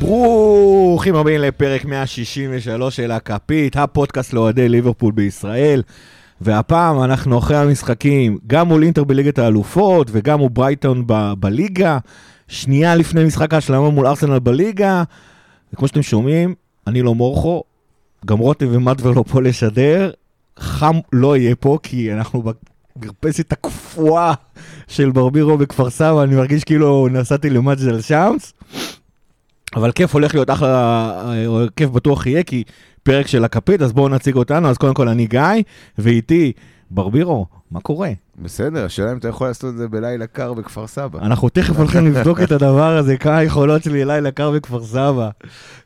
ברוכים הבאים לפרק 163 של הכפית, הפודקאסט לאוהדי ליברפול בישראל. והפעם אנחנו אחרי המשחקים, גם מול אינטר בליגת האלופות וגם מול ברייטון ב- בליגה. שנייה לפני משחק ההשלמה מול ארסנל בליגה. וכמו שאתם שומעים, אני לא מורכו, גם רותם ומדבר לא פה לשדר. חם לא יהיה פה, כי אנחנו במרפסת הקפואה של ברבירו בכפר סבא, אני מרגיש כאילו נסעתי למג'דל שמס. אבל כיף הולך להיות אחלה, אה, כיף בטוח יהיה, כי פרק של הכפית, אז בואו נציג אותנו. אז קודם כל אני גיא, ואיתי ברבירו, מה קורה? בסדר, השאלה אם אתה יכול לעשות את זה בלילה קר בכפר סבא. אנחנו תכף הולכים לבדוק את הדבר הזה, כמה היכולות שלי לילה קר בכפר סבא.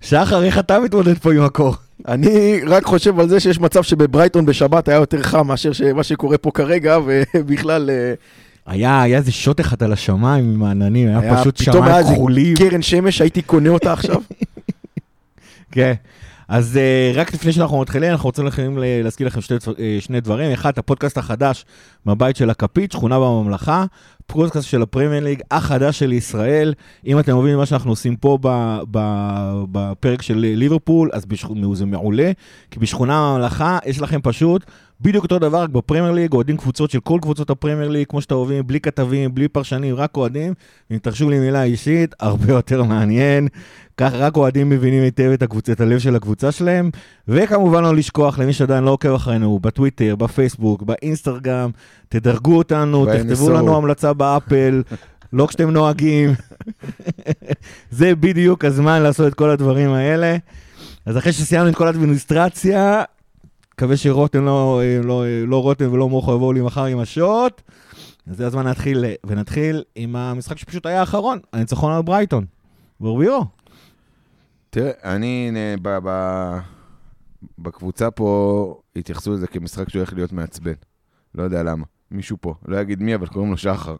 שחר, איך אתה מתמודד פה עם הקור? אני רק חושב על זה שיש מצב שבברייטון בשבת היה יותר חם מאשר מה שקורה פה כרגע, ובכלל אה, היה, היה איזה שוט אחד על השמיים עם העננים, היה, היה פשוט פתאום היה שמיים כחולים. קרן שמש, הייתי קונה אותה עכשיו. כן. אז אה, רק לפני שאנחנו מתחילים, אנחנו רוצים לכם, להזכיר לכם צו- אה, שני דברים. אחד, הפודקאסט החדש מהבית של הכפית, שכונה בממלכה. פודקאסט של הפרמייר ליג החדש של ישראל. אם אתם אוהבים מה שאנחנו עושים פה ב, ב, בפרק של ליברפול, אז בשכ... זה מעולה. כי בשכונה בממלכה יש לכם פשוט בדיוק אותו דבר, רק בפרמייר ליג, אוהדים קבוצות של כל קבוצות הפרמייר ליג, כמו שאתם אוהבים, בלי כתבים, בלי פרשנים, רק אוהדים. אם תרשו לי מילה אישית, הרבה יותר מעניין. ככה רק אוהדים מבינים היטב את, הקבוצ... את הלב של הקבוצה שלהם. וכמובן לא לשכוח, למי שעדיין לא עוקב אחרינו, בטוויטר, בפייסבוק, באינסטגרם, תדרגו אותנו. תכתבו לנו המלצה באפל, לא כשאתם נוהגים. זה בדיוק הזמן לעשות את כל הדברים האלה. אז אחרי שסיימנו את כל האדמיניסטרציה, מקווה שרותם לא, לא, לא רותם ולא מוחו יבואו לי מחר עם השוט. אז זה הזמן להתחיל, ונתחיל עם המשחק שפשוט היה האחרון, הניצחון על ברייטון. ברבירו. תראה, אני, נ- ב, ב, בקבוצה פה התייחסו לזה כמשחק שהולך להיות מעצבן. לא יודע למה. מישהו פה, לא אגיד מי, אבל קוראים לו שחר.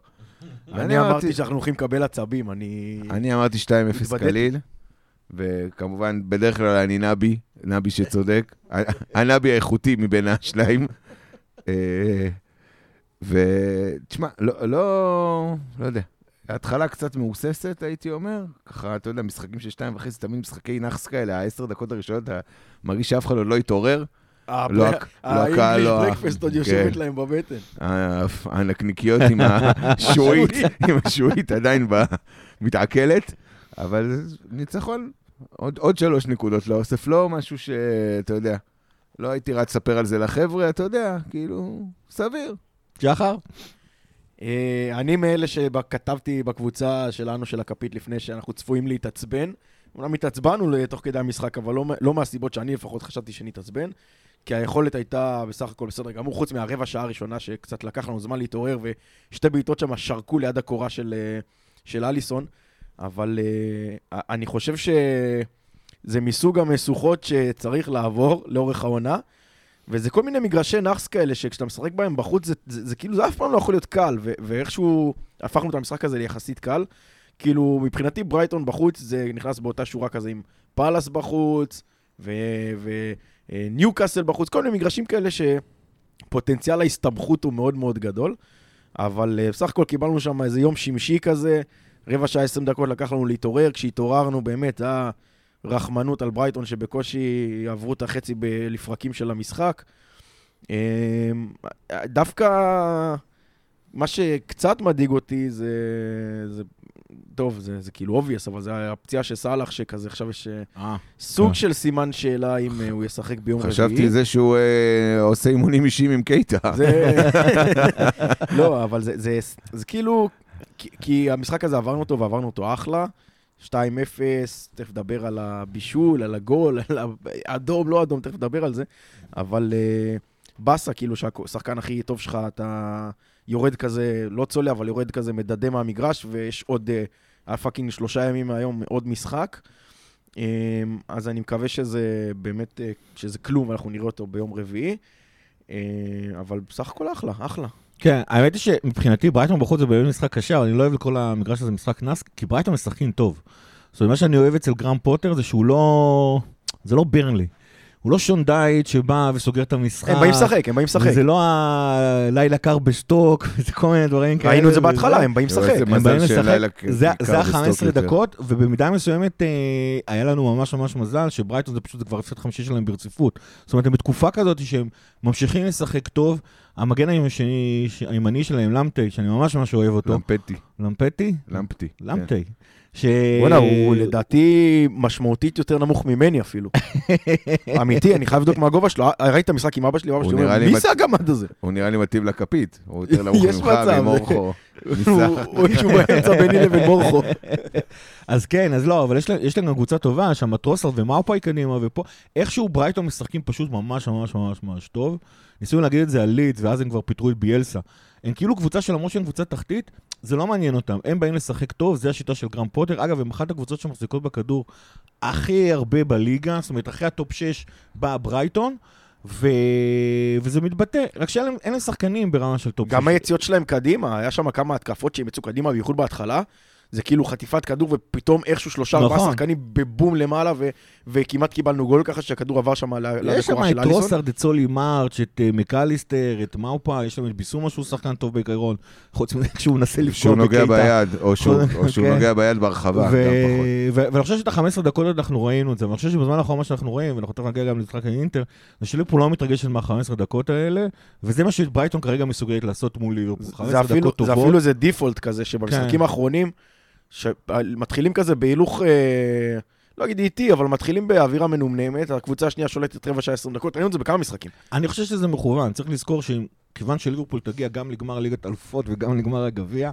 אני אמרתי שאנחנו הולכים לקבל עצבים, אני... אני אמרתי 2-0 התבדיתי. קליל, וכמובן, בדרך כלל אני נבי, נבי שצודק. הנבי האיכותי מבין השניים. אה, ותשמע, לא, לא, לא יודע. ההתחלה קצת מהוססת, הייתי אומר. ככה, אתה יודע, משחקים של שתיים וחצי, תמיד משחקי נאחס כאלה, העשר דקות הראשונות, אתה מרגיש שאף אחד עוד לא התעורר. לא הק- לא הקהל, לא ה- האנגליש ברקפסט עוד יושבת כן. להם בבטן. ה- הנקניקיות עם השעועית, עם השעועית עדיין מתעכלת, אבל ניצחון, עוד, עוד שלוש נקודות לאוסף, לא משהו שאתה יודע, לא הייתי רץ לספר על זה לחבר'ה, אתה יודע, כאילו, סביר. שחר? אה, אני מאלה שכתבתי בקבוצה שלנו, של הכפית, לפני שאנחנו צפויים להתעצבן. אומנם התעצבנו תוך כדי המשחק, אבל לא, לא מהסיבות שאני לפחות חשבתי שנתעצבן, כי היכולת הייתה בסך הכל בסדר גמור, חוץ מהרבע שעה הראשונה שקצת לקח לנו זמן להתעורר, ושתי בעיטות שם שרקו ליד הקורה של, אה, של אליסון. אבל אה, אני חושב שזה מסוג המשוכות שצריך לעבור לאורך העונה. וזה כל מיני מגרשי נאחס כאלה, שכשאתה משחק בהם בחוץ, זה, זה, זה כאילו, זה אף פעם לא יכול להיות קל, ו- ואיכשהו הפכנו את המשחק הזה ליחסית קל. כאילו, מבחינתי ברייטון בחוץ, זה נכנס באותה שורה כזה עם פאלאס בחוץ, וניוקאסל בחוץ, כל מיני מגרשים כאלה שפוטנציאל ההסתבכות הוא מאוד מאוד גדול. אבל uh, בסך הכל קיבלנו שם איזה יום שמשי כזה, רבע שעה, 20 דקות לקח לנו להתעורר, כשהתעוררנו באמת, זה היה רחמנות על ברייטון שבקושי עברו את החצי ב- לפרקים של המשחק. אמ, דווקא מה שקצת מדאיג אותי זה, זה טוב, זה, זה כאילו obvious, אבל זה הפציעה של סאלח, שכזה עכשיו יש אה, אה. סוג כן. של סימן שאלה אם אה, הוא ישחק ביום רביעי. חשבתי זה שהוא אה, עושה אימונים אישיים עם קייטה. זה... לא, אבל זה, זה, זה כאילו... כי, כי המשחק הזה עברנו אותו ועברנו אותו אחלה. 2-0, תכף נדבר על הבישול, על הגול, על האדום, לא אדום, תכף נדבר על זה. אבל אה, באסה, כאילו שהשחקן הכי טוב שלך, אתה יורד כזה, לא צולע, אבל יורד כזה מדדה מהמגרש, ויש עוד, אה, היה fucking שלושה ימים מהיום עוד משחק. אממ, אז אני מקווה שזה באמת, אה, שזה כלום, ואנחנו נראה אותו ביום רביעי. אה, אבל בסך הכל אחלה, אחלה. כן, האמת היא שמבחינתי ברייטון בחוץ זה באמת משחק קשה, אבל אני לא אוהב לקרוא למגרש הזה משחק נאחס, כי ברייטון משחקים טוב. זאת אומרת, מה שאני אוהב אצל גראהם פוטר זה שהוא לא... זה לא ברנלי. הוא לא שון דייץ' שבא וסוגר את המשחק. הם באים לשחק, הם באים לשחק. וזה לא הלילה קר בסטוק, וזה כל מיני דברים כאלה. ראינו את זה בהתחלה, הם באים לשחק. הם באים לשחק, זה- קר זה ה-15 בסטוק יותר. דקות, ובמידה מסוימת אה, היה לנו ממש ממש מזל שברייטון זה פשוט זה כבר הפסד חמישי שלהם ברציפות. זאת אומרת, הם בתקופה כזאת שהם ממשיכים לשחק טוב. המגן הימני- שלהם, למפטי, שאני ממש ממש אוהב אותו. למפטי, למפטי? למפטי. כן. למפטי. ש... בואנה, הוא לדעתי משמעותית יותר נמוך ממני אפילו. אמיתי, אני חייב לבדוק מה הגובה שלו. אה, ראיתי את המשחק עם אבא שלי, אבא שלי אומר, מי זה הגמד הזה? הוא נראה לי מתאים לכפית, הוא יותר נמוך ממך. ממורכו. הוא איזשהו באמצע ביני לבין מורכו. אז כן, אז לא, אבל יש להם, יש להם גם קבוצה טובה, שם טרוסרד ומאופאי קדימה, ופה איכשהו ברייטון משחקים פשוט ממש ממש ממש ממש טוב. ניסו להגיד את זה על לידס, ואז הם כבר פיטרו את ביאלסה. הם כאילו קבוצה שלמרות שהם קבוצה תחתית, זה לא מעניין אותם. הם באים לשחק טוב, זה השיטה של גראהם פוטר. אגב, הם אחת הקבוצות שמחזיקות בכדור הכי הרבה בליגה, זאת אומרת, אחרי הטופ 6 באה ברייטון, ו... וזה מתבטא. רק שאין להם, להם שחקנים ברמה של טופ 6. גם היציאות שלהם קדימה, היה שם כמה התקפות שהם יצאו קדימה, בייחוד בהתחלה. זה כאילו חטיפת כדור, ופתאום איכשהו שלושה ארבעה נכון. שחקנים בבום למעלה, ו- וכמעט קיבלנו גול ככה שהכדור עבר שם ל- יש שם לדקורה של את אליסון. טרוסרד, את סולי מרץ', את אה, מקליסטר, את מאופה, יש שם את ביסומה שהוא שחקן טוב בעיקרון, חוץ מזה כשהוא מנסה לפגוע שהוא נוגע. ביד, או שהוא או שהוא כן. נוגע ביד ברחבה, ו- גם פחות. ו- ואני חושב שאת ה-15 דקות האלה אנחנו ראינו את זה, ואני חושב שבזמן האחרון מה שאנחנו רואים, ואנחנו תכף נגיע גם למשחק האינטר, זה שליברפול לא מתרגשת מה-15 דקות האלה, וזה מה שברייטון כרגע מסוגלת לעשות מול ליברפול. זה 15 אפילו, דקות זה טובות. אפילו איזה דיפולט כזה, שבמשחקים כן. האחרונים, שמתחילים כזה בהילוך, אה, לא אגיד איטי, אבל מתחילים באווירה מנומנמת, הקבוצה השנייה שולטת רבע שעה 20 דקות, ראינו את זה בכמה משחקים. אני חושב שזה מכוון, צריך לזכור שכיוון שליברפול תגיע גם לגמר ליגת אלופות וגם לגמר הגביע,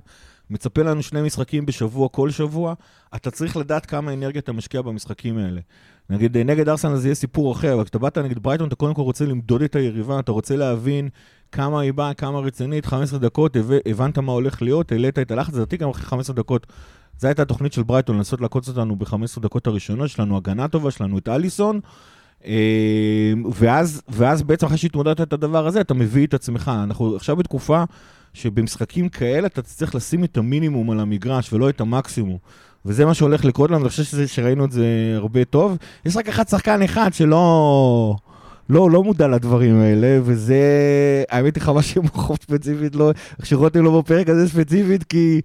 מצפה לנו שני משחקים בשבוע כל שבוע, אתה צריך לדעת כמה אנרגיה אתה משקיע במשחקים האלה. נגיד, אה, נגד ארסנל זה יהיה סיפור אחר, אבל כשאתה באת נגד ברייטון, אתה קודם כל רוצה למדוד את היריבה, אתה רוצה להבין כמה היא באה, כמה רצינית, 15 דקות, הבנת מה הולך להיות, העלית את הלחץ, לדעתי גם אחרי 15 דקות. זו הייתה התוכנית של ברייטון, לנסות לעקוץ אותנו ב-15 דקות הראשונות, יש לנו הגנה טובה, יש לנו את אליסון, אה, ואז, ואז בעצם אחרי שהתמודדת את הדבר הזה, אתה מביא את עצמך. אנחנו עכשיו בתקופה שבמשחקים כאלה אתה צריך לשים את המינימום על המגרש ולא את המקסימום. וזה מה שהולך לקרות לנו, אני חושב שראינו את זה הרבה טוב. יש רק אחד שחקן אחד שלא... לא, לא מודע לדברים האלה, וזה... האמת היא חבל שמוחוב ספציפית לא... שרותם לו בפרק הזה ספציפית, כי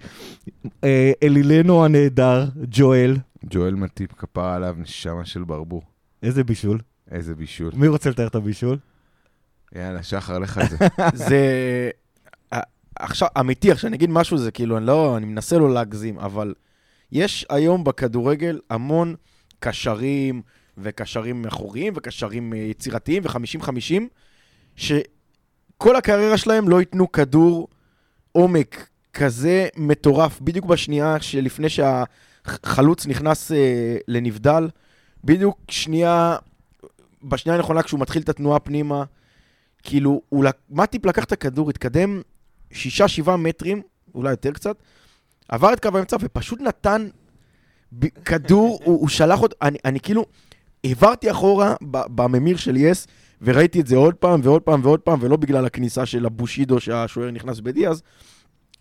אה, אלילנו הנהדר, ג'ואל, ג'ואל מטיפ כפרה עליו נשמה של ברבור. איזה בישול. איזה בישול. מי רוצה לתאר את הבישול? יאללה, שחר, לך על זה. זה... אה, עכשיו, אמיתי, עכשיו אני אגיד משהו, זה כאילו, אני לא, אני מנסה לא להגזים, אבל יש היום בכדורגל המון קשרים, וקשרים אחוריים, וקשרים אה, יצירתיים, ו-50-50, שכל הקריירה שלהם לא ייתנו כדור עומק כזה מטורף, בדיוק בשנייה שלפני שהחלוץ נכנס אה, לנבדל, בדיוק שנייה, בשנייה הנכונה כשהוא מתחיל את התנועה פנימה, כאילו, הוא, מטיפ לקח את הכדור, התקדם שישה, שבעה מטרים, אולי יותר קצת, עבר את קו האמצע ופשוט נתן ב- כדור, הוא, הוא שלח אותו, אני, אני כאילו, העברתי אחורה בממיר של יס, וראיתי את זה עוד פעם ועוד פעם ועוד פעם, ולא בגלל הכניסה של הבושידו שהשוער נכנס בדיאז,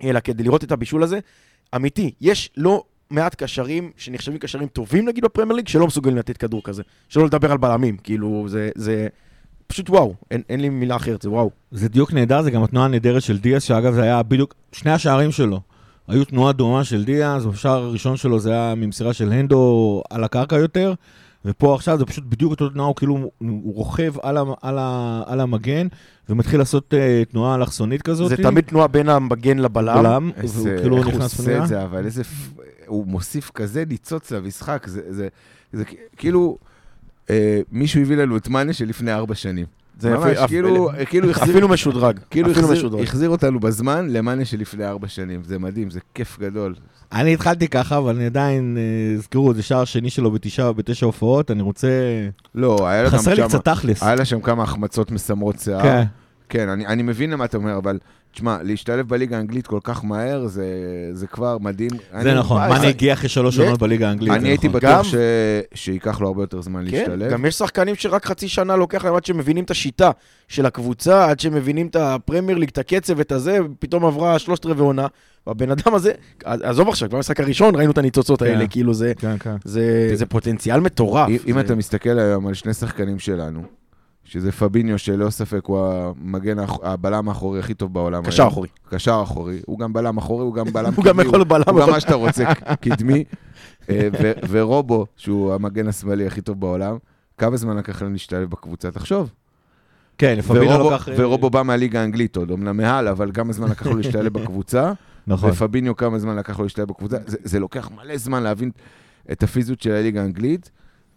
אלא כדי לראות את הבישול הזה. אמיתי, יש לא מעט קשרים שנחשבים קשרים טובים נגיד בפרמייר ליג, שלא מסוגלים לתת כדור כזה. שלא לדבר על בלמים, כאילו, זה, זה פשוט וואו, אין, אין לי מילה אחרת, זה וואו. זה דיוק נהדר, זה גם התנועה הנהדרת של דיאז, שאגב זה היה בדיוק, שני השערים שלו היו תנועה דומה של דיאז, בשער הראשון שלו זה היה ממסירה של הנדו על הקרקע יותר, ופה עכשיו זה פשוט בדיוק אותו תנועה, הוא כאילו, הוא רוכב על, על, ה, על המגן, ומתחיל לעשות uh, תנועה אלכסונית כזאת. זה תמיד תנועה בין המגן לבלם. בלם, איזה, וכאילו איך הוא הוא נכנס עושה פנימה. את זה, אבל איזה... פ- הוא מוסיף כזה ניצוץ למשחק, זה, זה, זה כ- כאילו... אה, מישהו הביא לנו את מאנה שלפני ארבע שנים. זה ממש, אפילו- כאילו, כאילו החזיר, אפילו משודרג. כאילו אפילו החזיר, משודרג. החזיר אותנו בזמן למאנה שלפני ארבע שנים. זה מדהים, זה כיף גדול. אני התחלתי ככה, אבל אני עדיין, אה, הזכירו, זה שער שני שלו בתשע, בתשע הופעות, אני רוצה... לא, היה לה גם חסר לי שם... קצת תכלס. היה לה שם כמה החמצות מסמרות שיער. כן. כן, אני, אני מבין למה אתה אומר, אבל תשמע, להשתלב בליגה האנגלית כל כך מהר, זה, זה כבר מדהים. זה אני- נכון, וואי, מאנה זה- הגיע אחרי שלוש עונות בליגה האנגלית. זה אני הייתי נכון. בטוח גם- ש... שייקח לו הרבה יותר זמן כן, להשתלב. גם יש שחקנים שרק חצי שנה לוקח להם עד שהם מבינים את השיטה של הקבוצה, עד שהם מבינים את הפרמייר ליג, את הקצב, את הזה, פתאום עברה שלושת רבעי עונה. והבן אדם הזה, עזוב עכשיו, כבר במשחק הראשון ראינו את הניצוצות כן. האלה, כאילו זה, כן, כן. זה, זה פוטנציאל מטורף. אם- אם זה- אתה מסתכל היום על שני שחקנים שלנו, שזה פביניו, שללא ספק הוא המגן, הבלם האחורי הכי טוב בעולם. קשר. אחורי. קשר אחורי. הוא גם בלם אחורי, הוא גם בלם הוא גם יכול בלם. הוא גם מה שאתה רוצה, קדמי. אה, ורובו, שהוא המגן השמאלי הכי טוב בעולם, כמה זמן לקח להם להשתלב בקבוצה? תחשוב. כן, ורובו- לוקח... אה, ורובו בא מהליגה האנגלית עוד, אמנם מעל, אבל כמה זמן לקח לו להשתלב בקבוצה, נכון. ופביניו כמה זמן לקח לו להשתלב בקבוצה. זה, זה לוקח מלא זמן להבין את הפיזיות של הליגה האנגלית.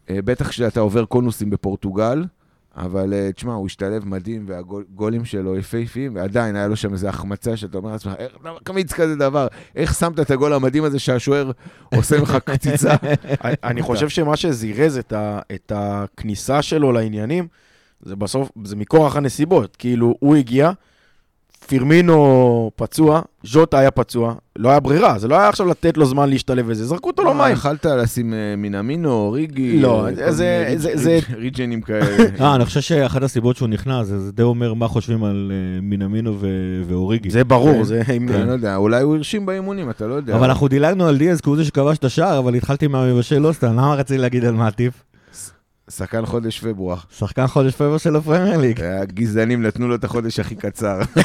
אה, בטח כשאתה עובר קונוסים בפורטוגל, אבל אה, תשמע, הוא השתלב מדהים, והגולים שלו יפהפיים, ועדיין היה לו שם איזו החמצה שאתה אומר לעצמך, איך למה קמיץ כזה דבר? איך שמת את הגול המדהים הזה שהשוער עושה לך קציצה? אני- חושב שמה שזירז את הכניסה שלו לעניינים, זה בסוף, זה מכורח הנסיבות. כאילו, הוא הגיע, פירמינו פצוע, ז'וטה היה פצוע, לא היה ברירה, זה לא היה עכשיו לתת לו זמן להשתלב וזה, זרקו אותו למים. יכלת לשים אה, מינמינו, ריגי, לא, זה- ריג'נים כאלה. אה, אני חושב שאחת הסיבות שהוא נכנס, זה די אומר מה חושבים על אה, מינמינו ו- ואוריגי. זה ברור, כן. זה... אני לא יודע, אולי הוא הרשים באימונים, אתה לא יודע. אבל אנחנו דילגנו על דיאז כי הוא זה שכבש את השער, אבל התחלתי מהמבשל לא סתם, למה רציתי להגיד על מעטיף? שחקן חודש פברואר. שחקן חודש פברואר של הפרמייר ליג. הגזענים נתנו לו את החודש הכי קצר.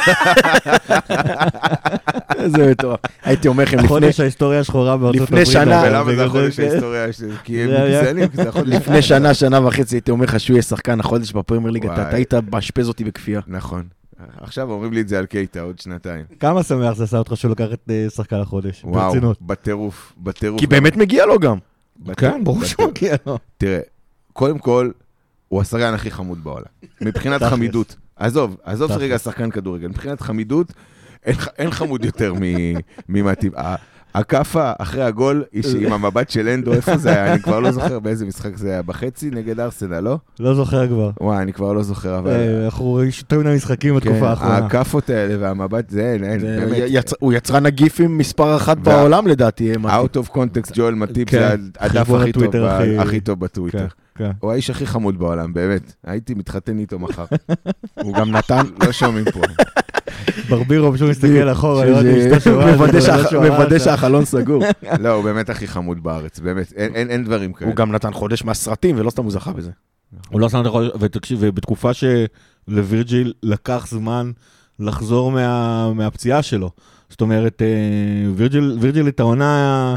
זה מטורף. הייתי אומר לכם, לפני- חודש ההיסטוריה השחורה בארצות לפני הברית. שנה- אבל ולמה זה החודש כן. ההיסטוריה? כי הם גזענים, כי זה החודש... לפני שנה, שנה וחצי, הייתי אומר לך שהוא יהיה שחקן החודש בפרמייר ליג, אתה היית מאשפז אותי בכפייה. נכון. עכשיו אומרים לי את זה על קייטה עוד שנתיים. כמה שמח זה עשה אותך שהוא לקח את אה, שחקן החודש, וואו, ברצינות. בטירוף, בטירוף. כי באמת מגיע לו גם. כן, ברור בטירוף. שמגיע לו. תראה, קודם כל, הוא השחקן הכי חמוד בעולם. מבחינת. חמידות. עזוב, עזוב תכלס. רגע שחקן כדורגל. מבחינת חמידות, אין אין חמוד יותר מ- ממטיב. הכאפה אחרי הגול, היא עם המבט של אנדו, איפה זה היה? אני כבר לא זוכר באיזה משחק זה היה. בחצי נגד ארסנל, לא? לא זוכר כבר. וואי, אני כבר לא זוכר, אבל... אה, אנחנו שותים מן המשחקים בתקופה כן, האחרונה. הכאפות האלה והמבט, זה אין, אין, זה- באמת. הוא יצרן הגיפים מספר אחת בעולם לדעתי. Out of context, ג'ואל מטיפ כן, זה הדף הכי טוב הכי בטוויטר. כן. הוא האיש הכי חמוד בעולם, באמת. הייתי מתחתן איתו מחר. הוא גם נתן, לא שומעים פה. ברבירו פשוט מסתכל אחורה, לראות אם אשתו שומעת, מוודא אותה. שהחלון סגור. לא, הוא באמת הכי חמוד בארץ, באמת. אין- דברים כאלה. הוא גם נתן חודש מהסרטים, ולא סתם הוא זכה בזה. הוא לא שם את החודש, ותקשיב, ובתקופה שלווירג'יל לקח זמן לחזור מה, מהפציעה שלו. זאת אומרת, אה, וירג'יל את העונה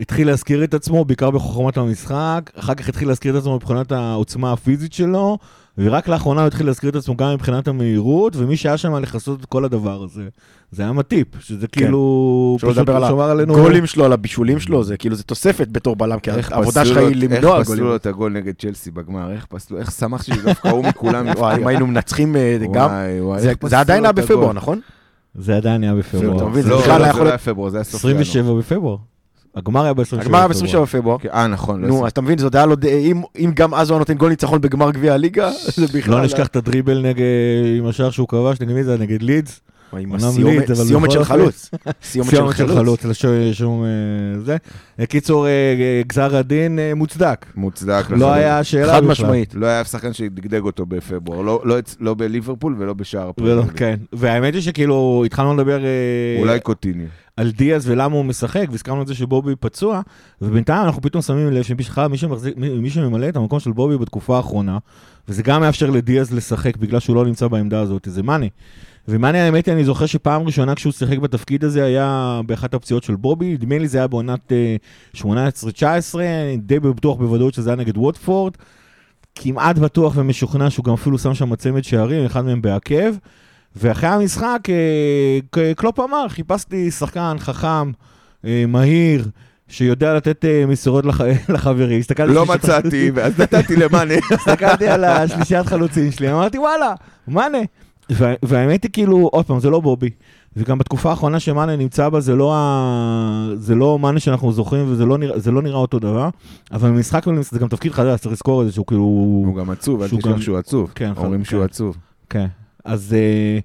התחיל להזכיר את עצמו, בעיקר בחוכמת המשחק, אחר כך התחיל להזכיר את עצמו מבחינת העוצמה הפיזית שלו, ורק לאחרונה הוא התחיל להזכיר את עצמו גם מבחינת המהירות, ומי שהיה שם לכסות את כל הדבר הזה, זה היה מטיפ, שזה כאילו, שלא לדבר על שמר עלינו... הגולים שלו, על הבישולים שלו, זה כאילו, זה תוספת בתור בלם, כי העבודה שלך היא למנוע איך פסלו גולים. לו את הגול נגד צ'לסי בגמר? איך פסלו? איך שמחתי שדווקא הוא מכולם וואי, אם. היינו מנצחים אה, גם, זה- עדיין היה בפברואר? נכון? זה עדיין היה בפברואר. זה לא, בכלל לא, היה זה יכול לא להיות- היה פברואר, זה היה סוף ינואר. 27 בפברואר. הגמר היה ב-27 בפברואר. הגמר היה ב-27 בפברואר. אה, נכון. לא נו. אז אתה מבין, זה עוד היה לו, ד- אם- גם אז הוא היה נותן גול ניצחון בגמר גביע הליגה, זה בכלל... לא נשכח את הדריבל עם השער שהוא כבש, נגד מי זה? נגד לידס? סיומת של חלוץ. סיומת של חלוץ. שום, אה, זה. קיצור, אה, גזר הדין אה, מוצדק. מוצדק. לא. היה שאלה חד. משמעית. לא היה אף שחקן שדגדג אותו בפברואר, לא- לא לא בליברפול ולא בשער ליג. כן, והאמת היא שכאילו התחלנו לדבר אה, אולי קוטיני. על דיאז ולמה הוא משחק, והזכרנו את זה שבובי פצוע, ובינתיים אנחנו פתאום שמים לב שבכלל מי שמחזיק- מי מי שממלא את המקום של בובי בתקופה האחרונה, וזה גם מאפשר לדיאז לשחק בגלל שהוא לא נמצא בעמדה הזאת, זה מאני. ומאני האמת היא, אני זוכר שפעם ראשונה כשהוא שיחק בתפקיד הזה היה באחת הפציעות של בובי, נדמה לי זה היה בעונת אה, 18-19, אני די בטוח בוודאות שזה היה נגד ווטפורד, כמעט בטוח ומשוכנע שהוא גם אפילו שם שם צמד שערים, אחד מהם בעקב. ואחרי המשחק, אה, קלופ אמר, חיפשתי שחקן חכם, אה, מהיר, שיודע לתת אה, מסירות לח... לחברים. לא מצאתי, ואז נתתי למאנה. הסתכלתי על השלישיית חלוצים שלי, אמרתי וואלה, מאנה. וה- והאמת היא כאילו, עוד פעם, זה לא בובי. וגם בתקופה האחרונה שמאנה נמצא בה, זה לא, ה... זה לא מאנה שאנחנו זוכרים, וזה לא נראה, זה לא נראה אותו דבר. אבל במשחק זה גם תפקיד חדש, צריך לזכור את זה, שהוא כאילו... הוא גם עצוב, אל תשכח גם- שהוא עצוב. כן, אומרים כן. שהוא עצוב. כן, אז, אה,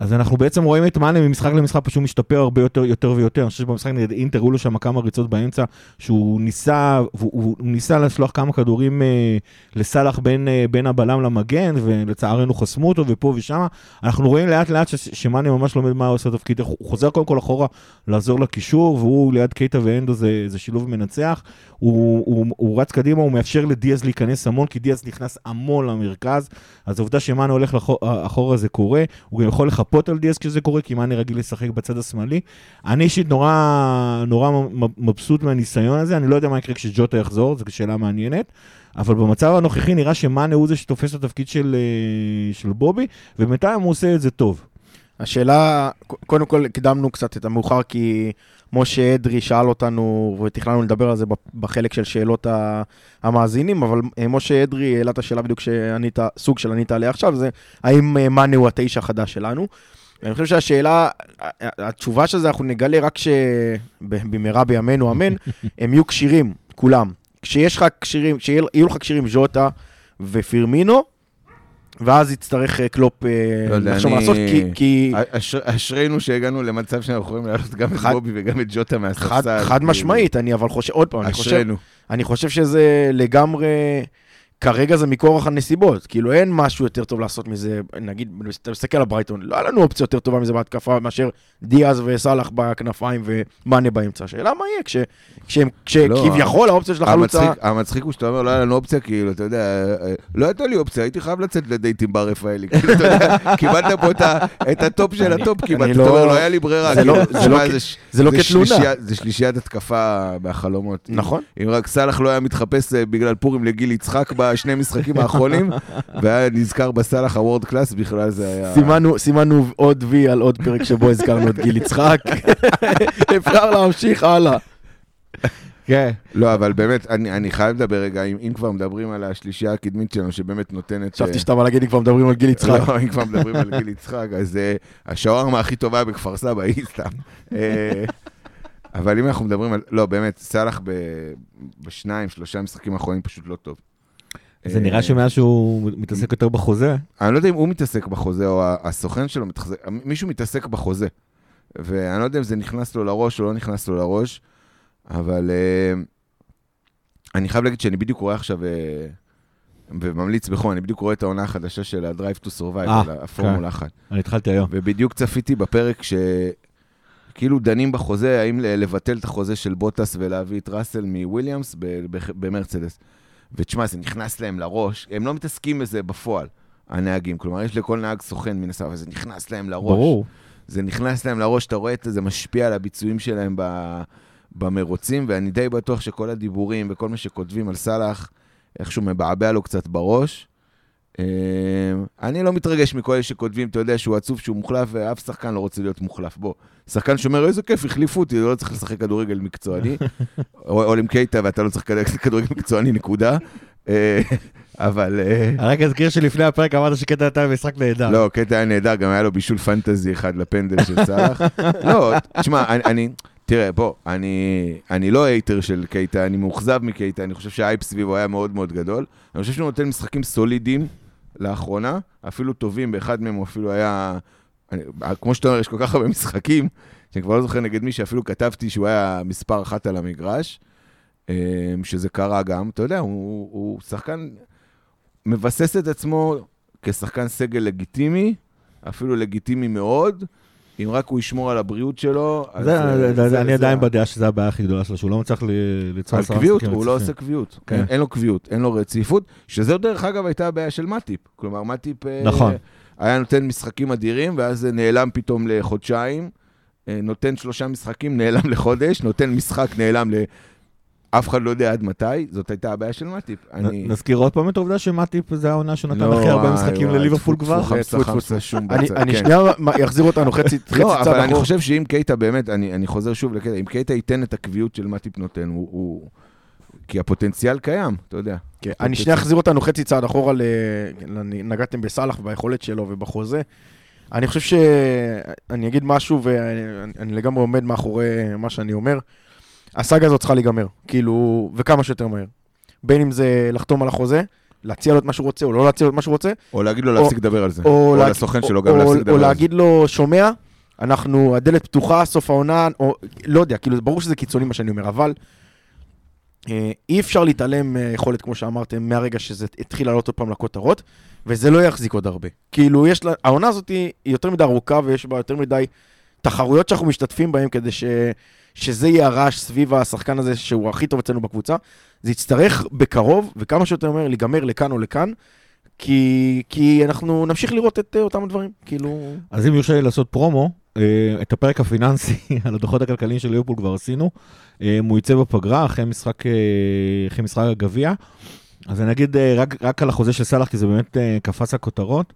אז אנחנו בעצם רואים את מאנה ממשחק למשחק פשוט משתפר הרבה יותר, יותר ויותר. אני חושב שבמשחק נגד אינטר היו לו שם כמה ריצות באמצע, שהוא ניסה, הוא, הוא ניסה לשלוח כמה כדורים אה, לסאלח בין, אה, בין הבלם למגן, ולצערנו חסמו אותו ופה ושם. אנחנו רואים לאט לאט שמאנה ממש לומד מה הוא עושה תפקיד. הוא חוזר קודם כל אחורה לעזור לקישור, והוא ליד קייטה ואנדו זה, זה שילוב מנצח. הוא, הוא, הוא רץ קדימה, הוא מאפשר לדיאז להיכנס המון, כי דיאז נכנס המון למרכז, אז העובדה שמאנה הולך לאחור, אחורה זה קורה, הוא יכול לחפות על דיאז כשזה קורה, כי מאנה רגיל לשחק בצד השמאלי. אני אישית נורא, נורא מבסוט מהניסיון הזה, אני לא יודע מה יקרה כשג'וטה יחזור, זו שאלה מעניינת. אבל במצב הנוכחי נראה שמאנה הוא זה שתופס את התפקיד של, אה, של בובי, ובינתיים הוא עושה את זה טוב. השאלה, קודם כל הקדמנו קצת את המאוחר, כי משה אדרי שאל אותנו, ותכננו לדבר על זה בחלק של שאלות המאזינים, אבל אה, משה אדרי העלה את השאלה בדיוק שענית, סוג של ענית עליה עכשיו, זה האם אה, מאנה הוא התשע החדש שלנו. אני חושב שהשאלה, התשובה של זה אנחנו נגלה רק שבמהרה בימינו אמן, הם יהיו כשירים, כולם. כשיש לך כשירים, כשיהיו לך כשירים ז'וטה ופירמינו, ואז יצטרך אה, קלופ אה, לא לחשוב לעשות, כי... אשרינו שהגענו למצב שאנחנו יכולים לעשות גם את בובי וגם את ג'וטה מהספסל. חד כאילו. משמעית, אני אבל חושב, עוד פעם. אני חושב שזה לגמרי... כרגע זה מכורח הנסיבות, כאילו אין משהו יותר טוב לעשות מזה, נגיד, אתה מסתכל על ברייטון, לא היה לנו אופציה יותר טובה מזה בהתקפה מאשר דיאז וסאלח בכנפיים ומאנה באמצע. השאלה מה יהיה כשכביכול לא, האופציה של החלוצה... המצחיק הוא שאתה אומר, לא היה לנו אופציה, כאילו, אתה יודע, לא הייתה לי אופציה, הייתי חייב לצאת לדייט עם בר רפאלי, כאילו, אתה יודע, קיבלת פה את הטופ של הטופ כמעט, אתה אומר, לא היה לי ברירה. זה לא, לא כתלונה. זה שלישיית התקפה בחלומות. נכון. אם רק סאלח לא היה מתחפש אה, בגלל פורים לגיל יצחק בשני המשחקים האחרונים, והיה נזכר בסאלח הוורד קלאס, בכלל זה היה... סימנו, סימנו עוד וי על עוד פרק שבו הזכרנו את גיל יצחק. אפשר להמשיך הלאה. כן. לא, אבל באמת, אני, אני חייב לדבר רגע, אם, אם כבר מדברים על השלישייה הקדמית שלנו, שבאמת נותנת... חשבתי שאתה בא להגיד, אם כבר מדברים על גיל יצחק. לא, אם כבר מדברים על גיל יצחק, אז uh, השווארמה הכי טובה בכפר סבא היא סתם. Uh, אבל אם אנחנו מדברים על... לא, באמת, סאלח בשניים, שלושה משחקים האחרונים פשוט לא טוב. זה נראה שמאז שהוא מתעסק יותר בחוזה. אני לא יודע אם הוא מתעסק בחוזה או הסוכן שלו מתעסק, מישהו מתעסק בחוזה. ואני לא יודע אם זה נכנס לו לראש או לא נכנס לו לראש, אבל uh, אני חייב להגיד שאני בדיוק רואה עכשיו, uh, וממליץ בחום, אני בדיוק רואה את העונה החדשה של ה-Drive to Survive, 아, הפורמולה כן. 1. אני התחלתי היום. ובדיוק צפיתי בפרק שכאילו דנים בחוזה, האם לבטל את החוזה של בוטס ולהביא את ראסל מוויליאמס במרצדס. ותשמע, זה נכנס להם לראש, הם לא מתעסקים בזה בפועל, הנהגים. כלומר, יש לכל נהג סוכן מן הסתם, אבל זה נכנס להם לראש. ברור. זה נכנס להם לראש, אתה רואה את זה, זה משפיע על הביצועים שלהם ב, במרוצים, ואני די בטוח שכל הדיבורים וכל מה שכותבים על סאלח, איכשהו מבעבע לו קצת בראש. אה, אני לא מתרגש מכל אלה שכותבים, אתה יודע שהוא עצוב שהוא מוחלף, ואף שחקן לא רוצה להיות מוחלף. בוא, שחקן שאומר, איזה כיף, החליפו אותי, לא צריך לשחק כדורגל מקצועני, או עם קייטה ואתה לא צריך כדורגל מקצועני, נקודה. אה, אבל... אני רק אזכיר שלפני הפרק אמרת שקייטה היה משחק נהדר. לא, קייטה היה נהדר, גם היה לו בישול פנטזי אחד לפנדל של סאלח. לא, תשמע, אני... תראה, בוא, אני, אני לא hater של קייטה, אני מאוכזב מקייטה, אני חושב שהאייפ סביבו היה מאוד מאוד גדול. אני חושב שהוא נותן משחקים סולידיים לאחרונה, אפילו טובים, באחד מהם הוא אפילו היה... אני, כמו שאתה אומר, יש כל כך הרבה משחקים, שאני כבר לא זוכר נגד מי שאפילו כתבתי שהוא היה מספר אחת על המגרש, אמ, שזה קרה גם. אתה יודע, הוא, הוא שחקן, מבסס את עצמו כשחקן סגל לגיטימי, אפילו לגיטימי מאוד. אם רק הוא ישמור על הבריאות שלו, אז... זה, זה, זה, אני עדיין בדעה שזו הבעיה הכי גדולה שלו, שהוא לא מצליח ליצור על קביעות, הוא לא עושה קביעות. כן. אין לו קביעות, אין לו רציפות, שזו דרך אגב הייתה הבעיה של מטיפ. כלומר, מטיפ אה, נכון. היה נותן משחקים אדירים, ואז נעלם פתאום לחודשיים, אה, נותן שלושה משחקים, נעלם לחודש, נותן משחק, נעלם ל... אף אחד לא יודע עד מתי, זאת הייתה הבעיה של מטיפ. אני... נזכיר עוד פעם את העובדה שמטיפ זה העונה שהוא נתן הכי הרבה משחקים לליברפול כבר. אני שנייה אחזיר אותנו חצי צד. לא, אבל אני חושב שאם קייטה באמת, אני חוזר שוב לקטע, אם קייטה ייתן את הקביעות של מטיפ נותן, הוא... כי הפוטנציאל קיים, אתה יודע. כן, אני שנייה אחזיר אותנו חצי צעד אחורה, נגעתם בסאלח וביכולת שלו ובחוזה. אני חושב ש... אני אגיד משהו ואני לגמרי עומד מאחורי מה שאני אומר. הסאגה הזאת צריכה להיגמר, כאילו, וכמה שיותר מהר. בין אם זה לחתום על החוזה, להציע לו את מה שהוא רוצה, או לא להציע לו את מה שהוא רוצה, או להגיד לו להפסיק לדבר על זה. או, או להג- לסוכן או- שלו גם או- להפסיק או לדבר על זה. להגיד לו, שומע, אנחנו, הדלת פתוחה, סוף העונה, או לא יודע, כאילו, ברור שזה קיצוני מה שאני אומר, אבל אה, אי אפשר להתעלם מהיכולת, כמו שאמרתם, מהרגע שזה התחיל לעלות עוד פעם לכותרות, וזה לא יחזיק עוד הרבה. כאילו, יש לה, העונה הזאת היא יותר מדי ארוכה, ויש בה יותר מדי תחרויות שאנחנו משתתפים בהן כדי ש, שזה יהיה הרעש סביב השחקן הזה, שהוא הכי טוב אצלנו בקבוצה. זה יצטרך בקרוב, וכמה שיותר מהר, להיגמר לכאן או לכאן, כי, כי אנחנו נמשיך לראות את אה, אותם הדברים, כאילו... אז אם יורשה לי לעשות פרומו, אה, את הפרק הפיננסי על הדוחות הכלכליים של ליברפול כבר עשינו. אה, הוא יצא בפגרה אחרי משחק, אחרי משחק הגביע. אז אני אגיד אה, רק, רק על החוזה של סאלח, כי זה באמת אה, קפץ לכותרות.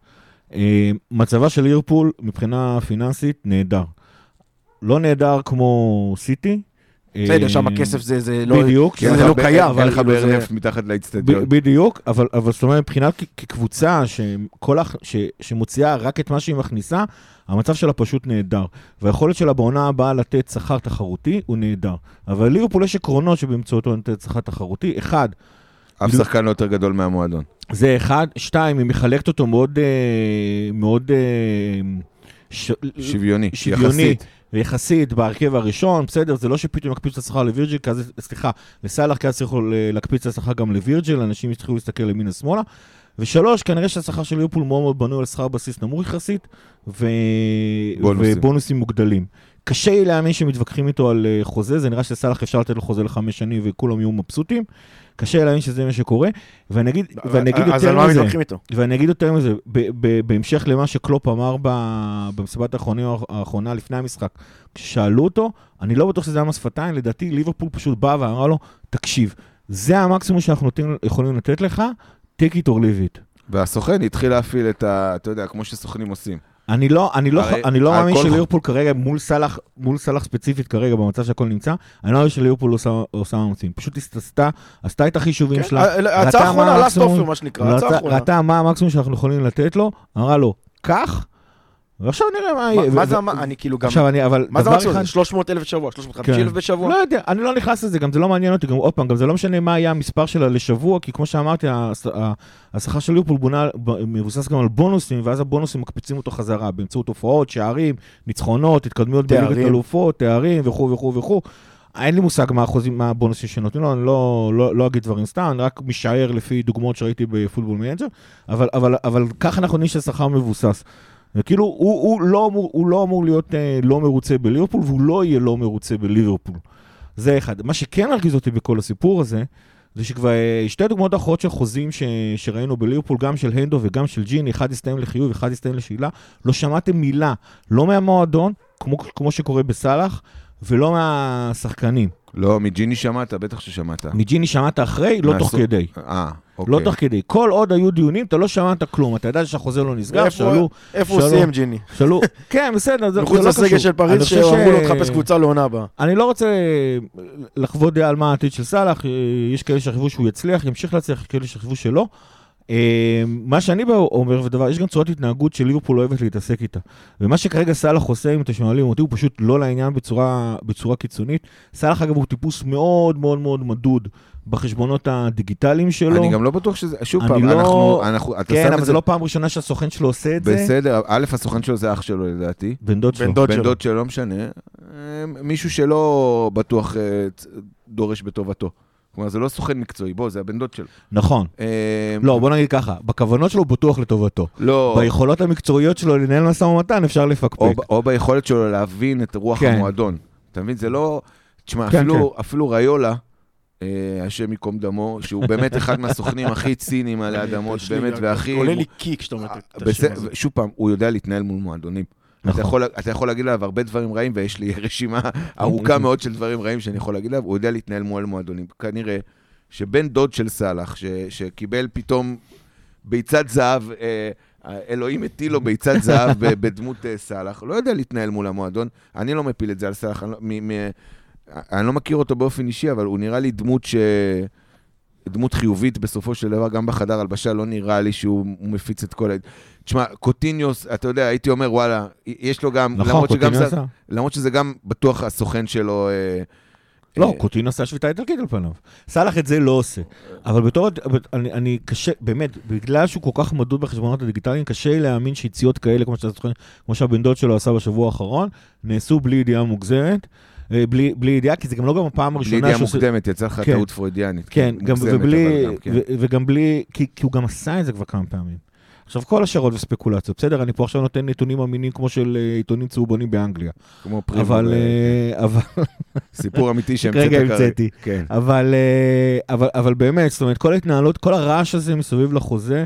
אה, מצבה של ליברפול מבחינה פיננסית נהדר. לא נהדר כמו סיטי. בסדר, אה, שם הכסף זה, זה לא... בדיוק, זה לא קיים, אבל לך כאילו באר נפט מתחת לאצטדיון. בדיוק, אבל, אבל זאת אומרת, מבחינת כקבוצה שכל הח... ש... שמוציאה רק את מה שהיא מכניסה, המצב שלה פשוט נהדר. והיכולת שלה בעונה הבאה לתת שכר תחרותי הוא נהדר. אבל ליברפול יש עקרונות שבאמצעותו נותנת שכר תחרותי. אחד, אף שחקן לא יותר גדול מהמועדון. זה אחד. שתיים, היא מחלקת אותו מאוד... אה, מאוד... אה. שוויוני, שוויוני. יחסית. יחסית בהרכב הראשון, בסדר, זה לא שפתאום יקפיץ את השכר לווירג'יל, סליחה, לסאלח, כי אז צריכו ל- להקפיץ את השכר גם לווירג'יל, אנשים יצטרכו להסתכל ימינה שמאלה. ושלוש, כנראה שהשכר של ליברפול מאוד מאוד בנוי על שכר בסיס נמוך יחסית, ו... בונוסים. ובונוסים מוגדלים. קשה לי להאמין שמתווכחים איתו על אה, חוזה, זה נראה שלסאלח אפשר לתת לו חוזה לחמש שנים וכולם יהיו מבסוטים. קשה להאמין שזה מה שקורה, ואני אגיד, ואני אגיד אז על יותר מה מזה, מתווכחים איתו? ואני אגיד יותר מזה, בהמשך למה שקלופ אמר במסיבת האחרונה לפני המשחק, כששאלו אותו, אני לא בטוח שזה היה מס שפתיים, לדעתי ליברפול פשוט בא ואמרה לו, תקשיב, זה המקסימום שאנחנו יכולים לתת לך, take it or leave it. והסוכן התחיל להפעיל את ה... אתה יודע, כמו שסוכנים עושים. אני לא, אני לא, הרי אני לא מאמין כל- שליברפול כרגע מול סאלח, מול סאלח ספציפית כרגע במצב שהכל נמצא, אני לא מאמין שליברפול עושה, עושה מאמצים. פשוט הסתסתה, עשתה את החישובים כן, שלה, ה- ראתה ההצעה מה האחרונה, לאסט אופר, מה שנקרא, ההצעה ראתה- האחרונה. ראתה מה המקסימום שאנחנו יכולים לתת לו, אמרה לו, קח, ועכשיו נראה מה יהיה. מה- זה, המ- אני כאילו גם... עכשיו אני, אבל מה זה זה 300 אלף בשבוע, 350 אלף כן. בשבוע? לא יודע, אני לא נכנס לזה, גם זה לא מעניין אותי, גם עוד פעם, גם זה לא משנה מה היה המספר שלה לשבוע, כי כמו שאמרתי, השכר של ליברפול מבוסס גם על בונוסים, ואז הבונוסים מקפיצים אותו חזרה, באמצעות הופעות, שערים, ניצחונות, התקדמויות בליגת. אלופות, תארים וכו' וכו' וכו'. אין לי מושג מה האחוזים, מה הבונוסים שנותנים לו, אני לא, לא, לא אגיד דברים סתם, אני רק משער לפי דוגמאות שראיתי ב Football Manager, אבל, אבל, אבל ככה אנחנו יודעים שהשכר מבוסס. כאילו, הוא, הוא, לא אמור, הוא לא אמור להיות אה, לא מרוצה בליברפול, והוא לא יהיה לא מרוצה בליברפול. זה אחד. מה שכן הרגיז אותי בכל הסיפור הזה, זה שכבר אה, שתי דוגמאות אחרות של חוזים ש, שראינו בליברפול, גם של הנדו וגם של ג'יני, אחד הסתיים לחיוב, אחד הסתיים לשאלה, לא שמעתם מילה, לא מהמועדון, כמו, כמו שקורה בסאלח, ולא מהשחקנים. לא, מג'יני שמעת? בטח ששמעת. מג'יני שמעת אחרי, לא תוך כדי. אה, אוקיי. לא תוך כדי. כל עוד היו דיונים, אתה לא שמעת כלום. אתה ידעת שהחוזה לא נסגר, שאלו, איפה הוא. סיים ג'יני? שאלו, כן, בסדר, זה זה מחוץ לא לסגל קשור. של פריז, שאמרו לו ש- לחפש קבוצה לעונה הבאה. אני לא רוצה לחוות דעה על מה העתיד של סאלח, אה, יש כאלה שחשבו שהוא יצליח, ימשיך להצליח, יש כאלה שחשבו שלא. אה, מה שאני בא אומר, ודבר, יש גם צורת התנהגות שליברפול אוהבת להתעסק איתה. ומה שכרגע סאלח עושה, אם אתם שואלים אותי, הוא פשוט לא לעניין בצורה, בצורה קיצונית. סאלח, אגב, הוא טיפוס מאוד מאוד מאוד מדוד בחשבונות הדיגיטליים שלו. אני גם לא בטוח שזה... שוב אני פעם, לא- אנחנו... אנחנו- אתה כן, שם אבל זה לא פעם ראשונה שהסוכן שלו עושה את זה. בסדר, א', הסוכן שלו זה אח שלו לדעתי. בן דוד שלו. בן דוד בן שלו. דוד שלו, לא משנה. אה, מישהו שלא בטוח אה, דורש בטובתו. כלומר, זה לא סוכן מקצועי, בוא, זה הבן דוד שלו. נכון. אה, לא, בוא נגיד ככה, בכוונות שלו הוא בטוח לטובתו. לא, ביכולות המקצועיות שלו לנהל משא ומתן אפשר או, לפקפק. ב- או ביכולת שלו להבין את רוח כן. המועדון. אתה מבין? זה לא... תשמע, כן, אפילו, אפילו ריולה, אה, השם ייקום דמו, שהוא באמת אחד מהסוכנים הכי ציניים עלי אדמות, באמת, והכי... עולה לי קיק שאתה אומר את השם בסדר, הזה. שוב פעם, הוא יודע להתנהל מול מועדונים. אתה נכון. יכול, אתה יכול להגיד עליו הרבה דברים רעים, ויש לי רשימה ארוכה מאוד של דברים רעים שאני יכול להגיד עליו, הוא יודע להתנהל מול מועדונים. כנראה שבן דוד של סאלח, ש, שקיבל פתאום ביצת זהב, אה, אלוהים הטיל לו ביצת זהב בדמות אה, סאלח, לא יודע להתנהל מול המועדון. אני לא מפיל את זה על סאלח, אני, לא- מ, מ, אני לא מכיר אותו באופן אישי, אבל הוא נראה לי דמות ש... דמות חיובית בסופו של דבר, גם בחדר הלבשה, לא נראה לי שהוא הוא מפיץ את כל ה... תשמע, קוטיניוס, אתה יודע, הייתי אומר, וואלה, יש לו גם, נכון, למרות, שגם קוטיניו זה, עשה. למרות שזה גם בטוח הסוכן שלו, אה, לא, אה, קוטין עשה שביתה איטלקית על פניו. סאלח את זה לא עושה. אבל בתור, אני, אני קשה, באמת, בגלל שהוא כל כך מדוד בחשבונות הדיגיטליים, קשה לי להאמין שיציאות כאלה, כמו שאתה זוכר, כמו שהבן דוד שלו עשה בשבוע האחרון, נעשו בלי ידיעה מוגזמת. אה, בלי, בלי ידיעה, כי זה גם לא גם הפעם בלי הראשונה ידיעה שהוא עושה- מוקדמת, יצא לך כן. טעות פרוידיאנית. כן, גם, מוגזמת, ובלי, גם כן. ו, וגם בלי, כי, כי הוא גם עשה את זה כבר כמה פעמים. עכשיו, כל השערות וספקולציות, בסדר, אני פה עכשיו נותן נתונים אמינים כמו של אה, עיתונים צהובונים באנגליה, כמו פרימו, אבל, אה, אבל, סיפור אמיתי שהמצאת כרגע כרגע. המצאתי. כן. אבל, אה, אבל, אבל באמת, זאת אומרת, כל ההתנהלות, כל הרעש הזה מסביב לחוזה,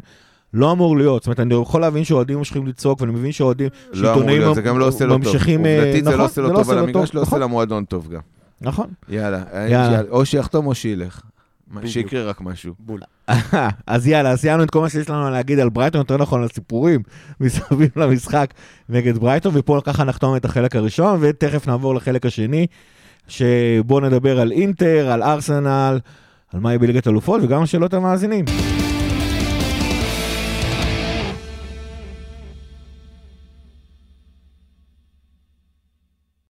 לא אמור להיות. זאת אומרת, אני יכול להבין שאוהדים ממשיכים לצעוק, ואני מבין שאוהדים, לא אמור להיות, זה גם לא עושה לו טוב. עובדתית זה נכון, לא עושה לו טוב על המגרש, לא עושה נכון, למועדון טוב גם. נכון. יאללה. יאללה, או שיחתום או שילך. שיקרה רק משהו. בול. אז יאללה, סיימנו את כל מה שיש לנו להגיד על ברייטון, יותר נכון על סיפורים מסביב למשחק נגד ברייטון, ופה ככה נחתום את החלק הראשון, ותכף נעבור לחלק השני, שבו נדבר על אינטר, על ארסנל, על מה יהיה בליגת אלופות, וגם על שאלות המאזינים.